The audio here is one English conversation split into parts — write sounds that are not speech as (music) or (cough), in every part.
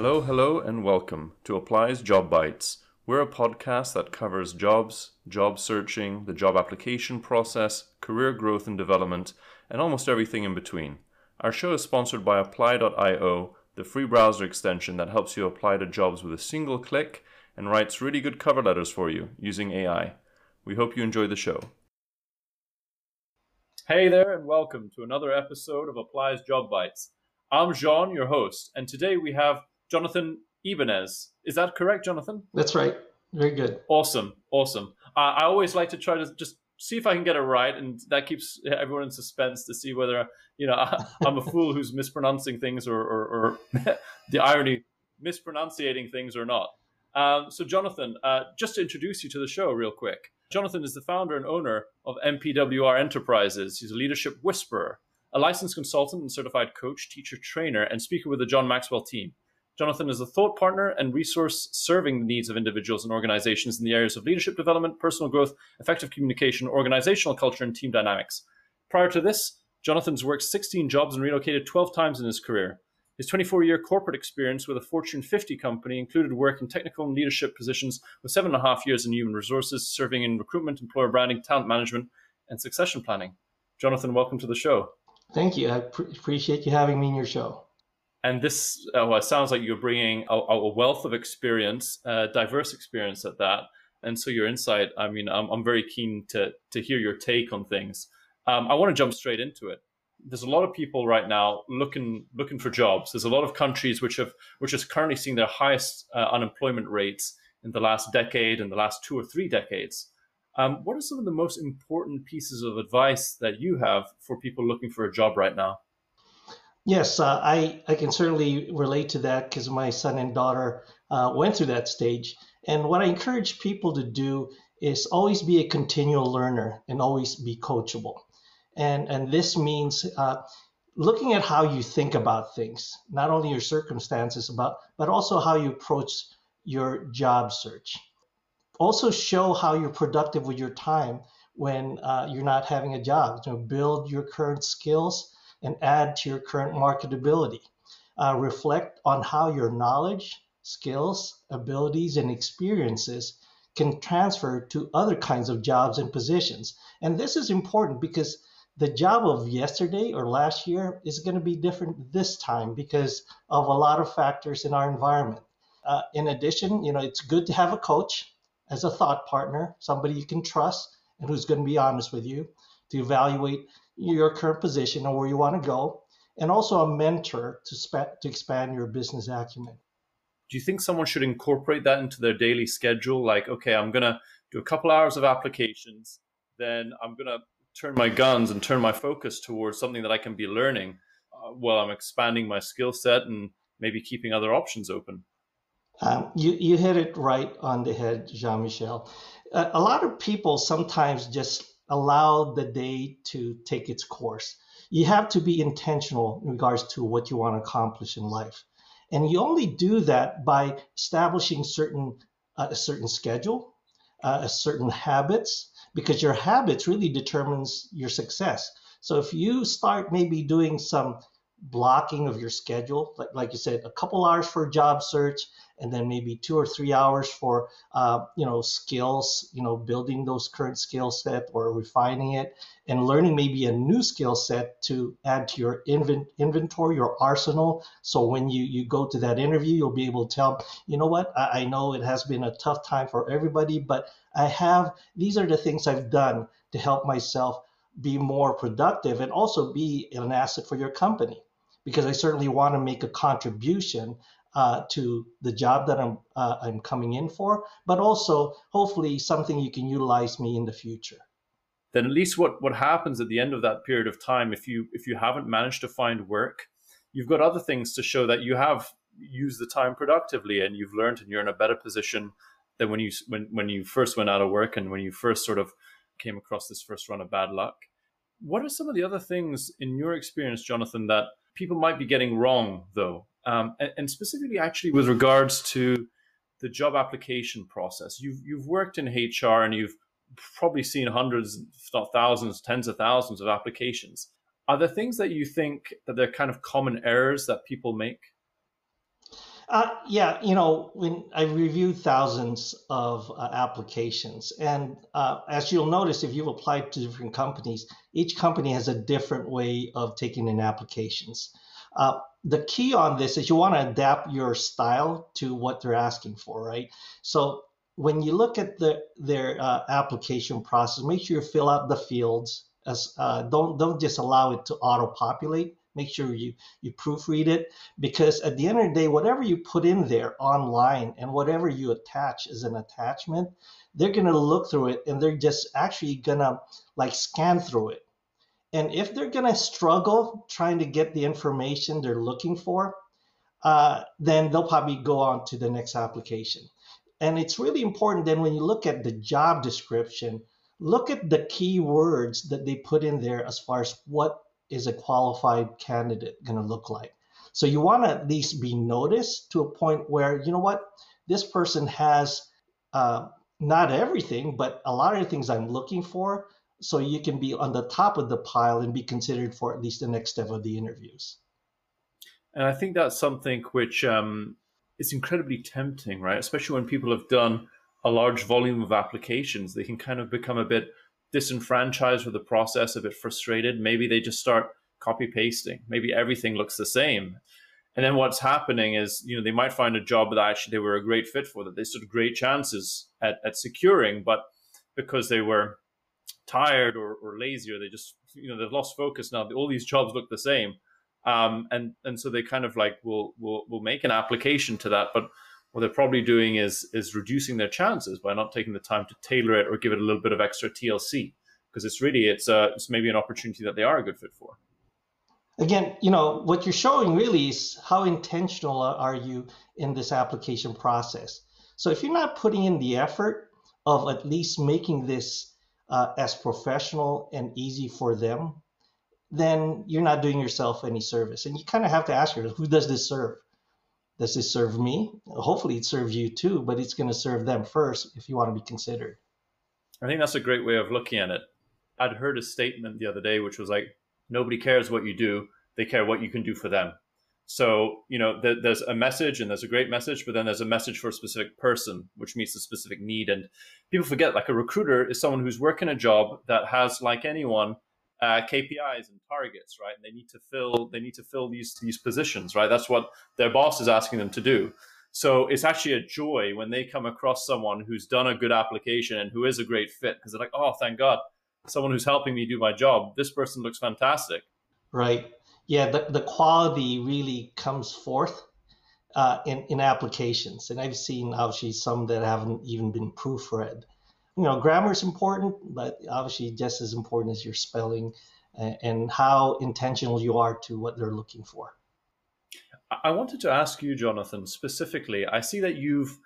Hello, hello, and welcome to Apply's Job Bites. We're a podcast that covers jobs, job searching, the job application process, career growth and development, and almost everything in between. Our show is sponsored by Apply.io, the free browser extension that helps you apply to jobs with a single click and writes really good cover letters for you using AI. We hope you enjoy the show. Hey there, and welcome to another episode of Apply's Job Bites. I'm Jean, your host, and today we have Jonathan Ibanez. Is that correct, Jonathan? That's right. Very good. Awesome, awesome. Uh, I always like to try to just see if I can get it right, and that keeps everyone in suspense to see whether you know (laughs) I, am a fool who's mispronouncing things or, or, or (laughs) the irony mispronunciating things or not. Um, so, Jonathan, uh, just to introduce you to the show real quick. Jonathan is the founder and owner of MPWR Enterprises. He's a leadership whisperer, a licensed consultant and certified coach, teacher, trainer, and speaker with the John Maxwell team. Jonathan is a thought partner and resource serving the needs of individuals and organizations in the areas of leadership development, personal growth, effective communication, organizational culture, and team dynamics. Prior to this, Jonathan's worked 16 jobs and relocated 12 times in his career. His 24 year corporate experience with a Fortune 50 company included work in technical and leadership positions with seven and a half years in human resources, serving in recruitment, employer branding, talent management, and succession planning. Jonathan, welcome to the show. Thank you. I pr- appreciate you having me in your show. And this uh, well, sounds like you're bringing a, a wealth of experience, uh, diverse experience at that. And so your insight, I mean, I'm, I'm very keen to, to hear your take on things. Um, I want to jump straight into it. There's a lot of people right now looking looking for jobs. There's a lot of countries which have which is currently seeing their highest uh, unemployment rates in the last decade and the last two or three decades. Um, what are some of the most important pieces of advice that you have for people looking for a job right now? Yes, uh, I, I can certainly relate to that because my son and daughter uh, went through that stage. And what I encourage people to do is always be a continual learner and always be coachable. And, and this means uh, looking at how you think about things, not only your circumstances, about, but also how you approach your job search. Also, show how you're productive with your time when uh, you're not having a job. Build your current skills and add to your current marketability. Uh, reflect on how your knowledge, skills, abilities, and experiences can transfer to other kinds of jobs and positions. And this is important because the job of yesterday or last year is going to be different this time because of a lot of factors in our environment. Uh, in addition, you know, it's good to have a coach as a thought partner, somebody you can trust and who's going to be honest with you to evaluate your current position and where you want to go, and also a mentor to, sp- to expand your business acumen. Do you think someone should incorporate that into their daily schedule? Like, okay, I'm going to do a couple hours of applications, then I'm going to turn my guns and turn my focus towards something that I can be learning uh, while I'm expanding my skill set and maybe keeping other options open. Um, you, you hit it right on the head, Jean Michel. Uh, a lot of people sometimes just allow the day to take its course. You have to be intentional in regards to what you want to accomplish in life. And you only do that by establishing certain uh, a certain schedule, uh, a certain habits, because your habits really determines your success. So if you start maybe doing some blocking of your schedule, like, like you said, a couple hours for a job search, and then maybe two or three hours for uh, you know skills, you know, building those current skill set or refining it, and learning maybe a new skill set to add to your invent- inventory, your arsenal. So when you you go to that interview, you'll be able to tell, you know what, I, I know it has been a tough time for everybody, but I have these are the things I've done to help myself be more productive and also be an asset for your company because I certainly want to make a contribution uh, to the job that I'm uh, I'm coming in for, but also hopefully something you can utilize me in the future. Then at least what what happens at the end of that period of time, if you if you haven't managed to find work, you've got other things to show that you have used the time productively and you've learned and you're in a better position than when you when when you first went out of work and when you first sort of came across this first run of bad luck. What are some of the other things in your experience, Jonathan, that people might be getting wrong though, um, and, and, specifically actually with regards to the job application process. You've you've worked in HR and you've probably seen hundreds, if not thousands, tens of thousands of applications. Are there things that you think that they're kind of common errors that people make? Uh, yeah, you know, when I reviewed thousands of uh, applications, and uh, as you'll notice, if you've applied to different companies, each company has a different way of taking in applications. Uh, the key on this is you want to adapt your style to what they're asking for, right? So when you look at the, their uh, application process, make sure you fill out the fields. As uh, don't don't just allow it to auto populate make sure you you proofread it. Because at the end of the day whatever you put in there online and whatever you attach as an attachment they're going to look through it and they're just actually going to like scan through it. And if they're going to struggle trying to get the information they're looking for uh, then they'll probably go on to the next application. And it's really important then when you look at the job description look at the keywords that they put in there as far as what is a qualified candidate going to look like? So you want to at least be noticed to a point where, you know what, this person has uh, not everything, but a lot of the things I'm looking for. So you can be on the top of the pile and be considered for at least the next step of the interviews. And I think that's something which um, is incredibly tempting, right? Especially when people have done a large volume of applications, they can kind of become a bit disenfranchised with the process, a bit frustrated. Maybe they just start copy pasting. Maybe everything looks the same. And then what's happening is, you know, they might find a job that actually they were a great fit for, that they stood great chances at, at securing, but because they were tired or, or lazy or they just, you know, they've lost focus now. All these jobs look the same. Um, and, and so they kind of like will, will, will make an application to that. But what they're probably doing is is reducing their chances by not taking the time to tailor it or give it a little bit of extra TLC because it's really it's uh, it's maybe an opportunity that they are a good fit for. Again, you know what you're showing really is how intentional are you in this application process. So if you're not putting in the effort of at least making this uh, as professional and easy for them, then you're not doing yourself any service. And you kind of have to ask yourself, who does this serve? Does this serve me? Hopefully, it serves you too, but it's going to serve them first if you want to be considered. I think that's a great way of looking at it. I'd heard a statement the other day, which was like, nobody cares what you do, they care what you can do for them. So, you know, th- there's a message and there's a great message, but then there's a message for a specific person, which meets a specific need. And people forget like a recruiter is someone who's working a job that has, like anyone, uh, KPIs and targets, right? And they need to fill they need to fill these these positions, right? That's what their boss is asking them to do. So it's actually a joy when they come across someone who's done a good application and who is a great fit because they're like, oh, thank God, someone who's helping me do my job. This person looks fantastic. Right. Yeah. The, the quality really comes forth uh, in, in applications. And I've seen obviously some that haven't even been proofread you know, grammar is important, but obviously just as important as your spelling and how intentional you are to what they're looking for. I wanted to ask you, Jonathan, specifically. I see that you've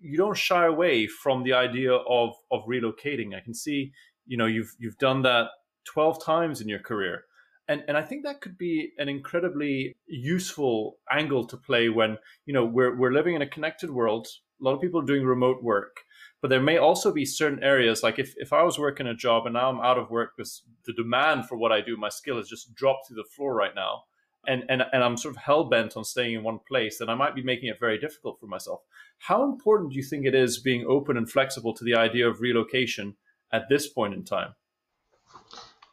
you don't shy away from the idea of of relocating. I can see, you know, you've you've done that twelve times in your career, and and I think that could be an incredibly useful angle to play when you know we're we're living in a connected world. A lot of people are doing remote work but there may also be certain areas like if, if i was working a job and now i'm out of work because the demand for what i do my skill has just dropped to the floor right now. And, and, and i'm sort of hell-bent on staying in one place then i might be making it very difficult for myself. How important do you think it is being open and flexible to the idea of relocation at this point in time?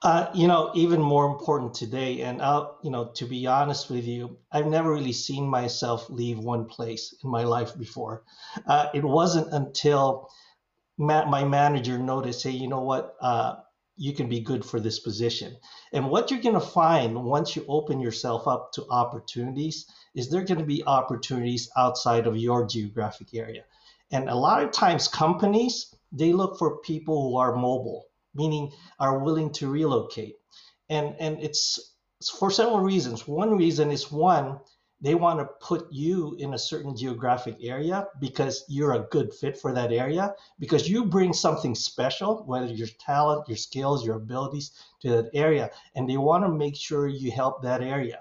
Uh, you know, even more important today, and I'll, you know, to be honest with you, I've never really seen myself leave one place in my life before. Uh, it wasn't until ma- my manager noticed, hey, you know what, uh, you can be good for this position. And what you're going to find once you open yourself up to opportunities is there going to be opportunities outside of your geographic area. And a lot of times, companies they look for people who are mobile meaning are willing to relocate. And, and it's for several reasons. One reason is one, they want to put you in a certain geographic area because you're a good fit for that area, because you bring something special, whether your talent, your skills, your abilities to that area, and they want to make sure you help that area.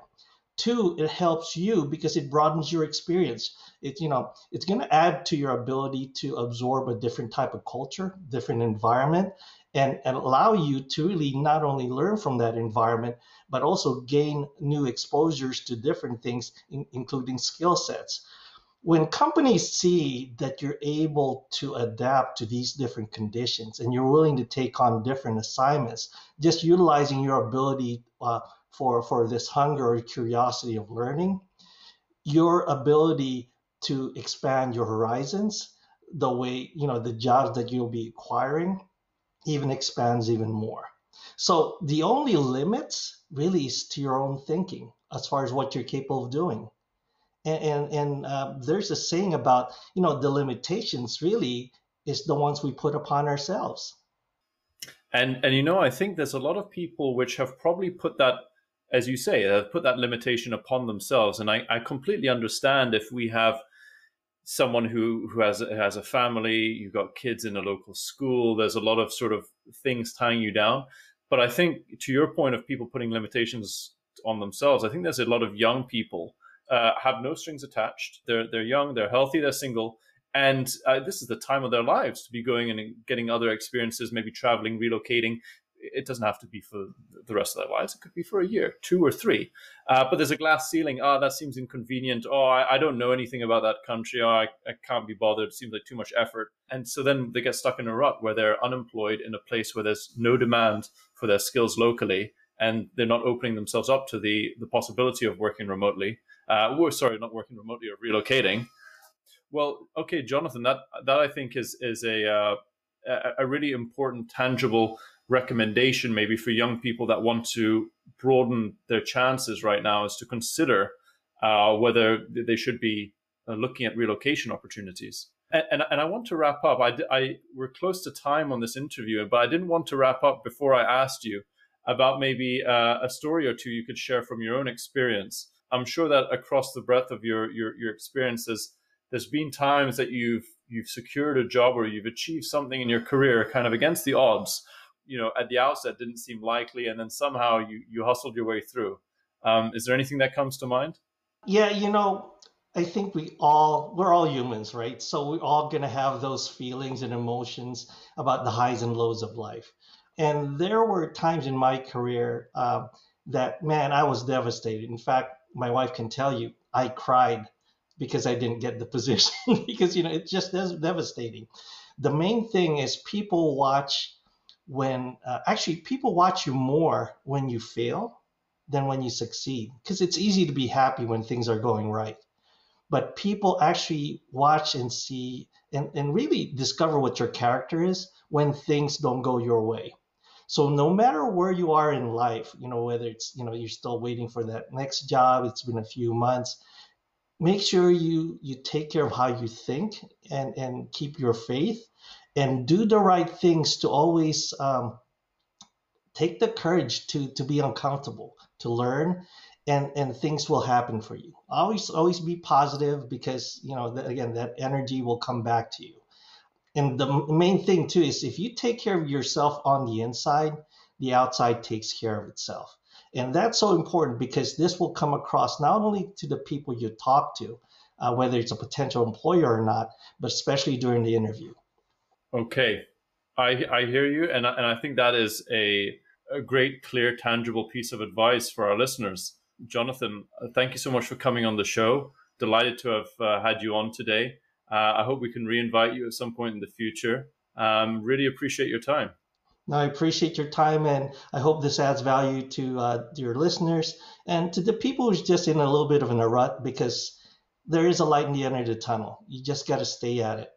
Two, it helps you because it broadens your experience. It, you know, it's going to add to your ability to absorb a different type of culture, different environment, and, and allow you to really not only learn from that environment, but also gain new exposures to different things, in, including skill sets. when companies see that you're able to adapt to these different conditions and you're willing to take on different assignments, just utilizing your ability uh, for, for this hunger or curiosity of learning, your ability to expand your horizons, the way, you know, the jobs that you'll be acquiring even expands even more. So the only limits really is to your own thinking as far as what you're capable of doing. And and, and uh, there's a saying about you know the limitations really is the ones we put upon ourselves. And and you know i think there's a lot of people which have probably put that as you say have put that limitation upon themselves and i, I completely understand if we have someone who who has has a family you've got kids in a local school there's a lot of sort of things tying you down but i think to your point of people putting limitations on themselves i think there's a lot of young people uh, have no strings attached. They're they're young, they're healthy, they're single, and uh, this is the time of their lives to be going and getting other experiences, maybe traveling, relocating. It doesn't have to be for the rest of their lives. It could be for a year, two or three. Uh, but there's a glass ceiling. Oh, that seems inconvenient. Oh, I, I don't know anything about that country. Oh, I, I can't be bothered. It seems like too much effort. And so then they get stuck in a rut where they're unemployed in a place where there's no demand for their skills locally and they're not opening themselves up to the the possibility of working remotely uh, we're sorry, not working remotely or relocating. Well, okay, Jonathan, that that I think is is a uh, a really important, tangible recommendation, maybe for young people that want to broaden their chances right now, is to consider uh, whether they should be uh, looking at relocation opportunities. And, and, and, I want to wrap up. I, I we're close to time on this interview, but I didn't want to wrap up before I asked you about maybe uh, a story or two you could share from your own experience I'm sure that across the breadth of your your, your experiences, there's been times that you've you've secured a job or you've achieved something in your career kind of against the odds. You know, at the outset didn't seem likely, and then somehow you you hustled your way through. Um, is there anything that comes to mind? Yeah, you know, I think we all we're all humans, right? So we're all gonna have those feelings and emotions about the highs and lows of life. And there were times in my career uh, that man, I was devastated. In fact, my wife can tell you, I cried because I didn't get the (laughs) position because you know it's just devastating. The main thing is people watch when uh, actually people watch you more when you fail than when you succeed because it's easy to be happy when things are going right. But people actually watch and see and, and really discover what your character is when things don't go your way. So no matter where you are in life, you know, whether it's, you know, you're still waiting for that next job, it's been a few months, make sure you you take care of how you think and and keep your faith and do the right things to always um, take the courage to to be uncomfortable to learn and and things will happen for you. Always always be positive because you know again that energy will come back to you. And the main thing too is if you take care of yourself on the inside the outside takes care of itself. And that's so important because this will come across not only to the people you talk to uh, whether it's a potential employer or not but especially during the interview okay i i hear you and I, and I think that is a a great clear tangible piece of advice for our listeners jonathan thank you so much for coming on the show delighted to have uh, had you on today uh, I hope we can reinvite you at some point in the future. Um, really appreciate your time. No, I appreciate your time, and I hope this adds value to uh, your listeners and to the people who's just in a little bit of a rut because there is a light in the end of the tunnel. You just got to stay at it.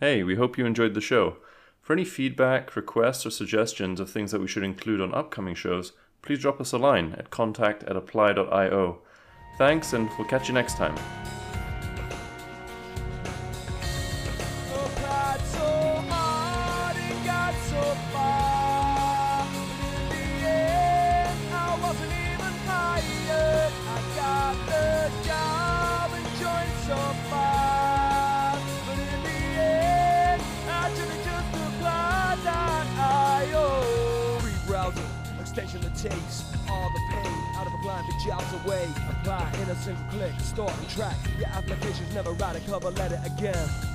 Hey, we hope you enjoyed the show. For any feedback, requests, or suggestions of things that we should include on upcoming shows, please drop us a line at contact at apply.io. Thanks, and we'll catch you next time. Track. Your application's never write a cover letter again.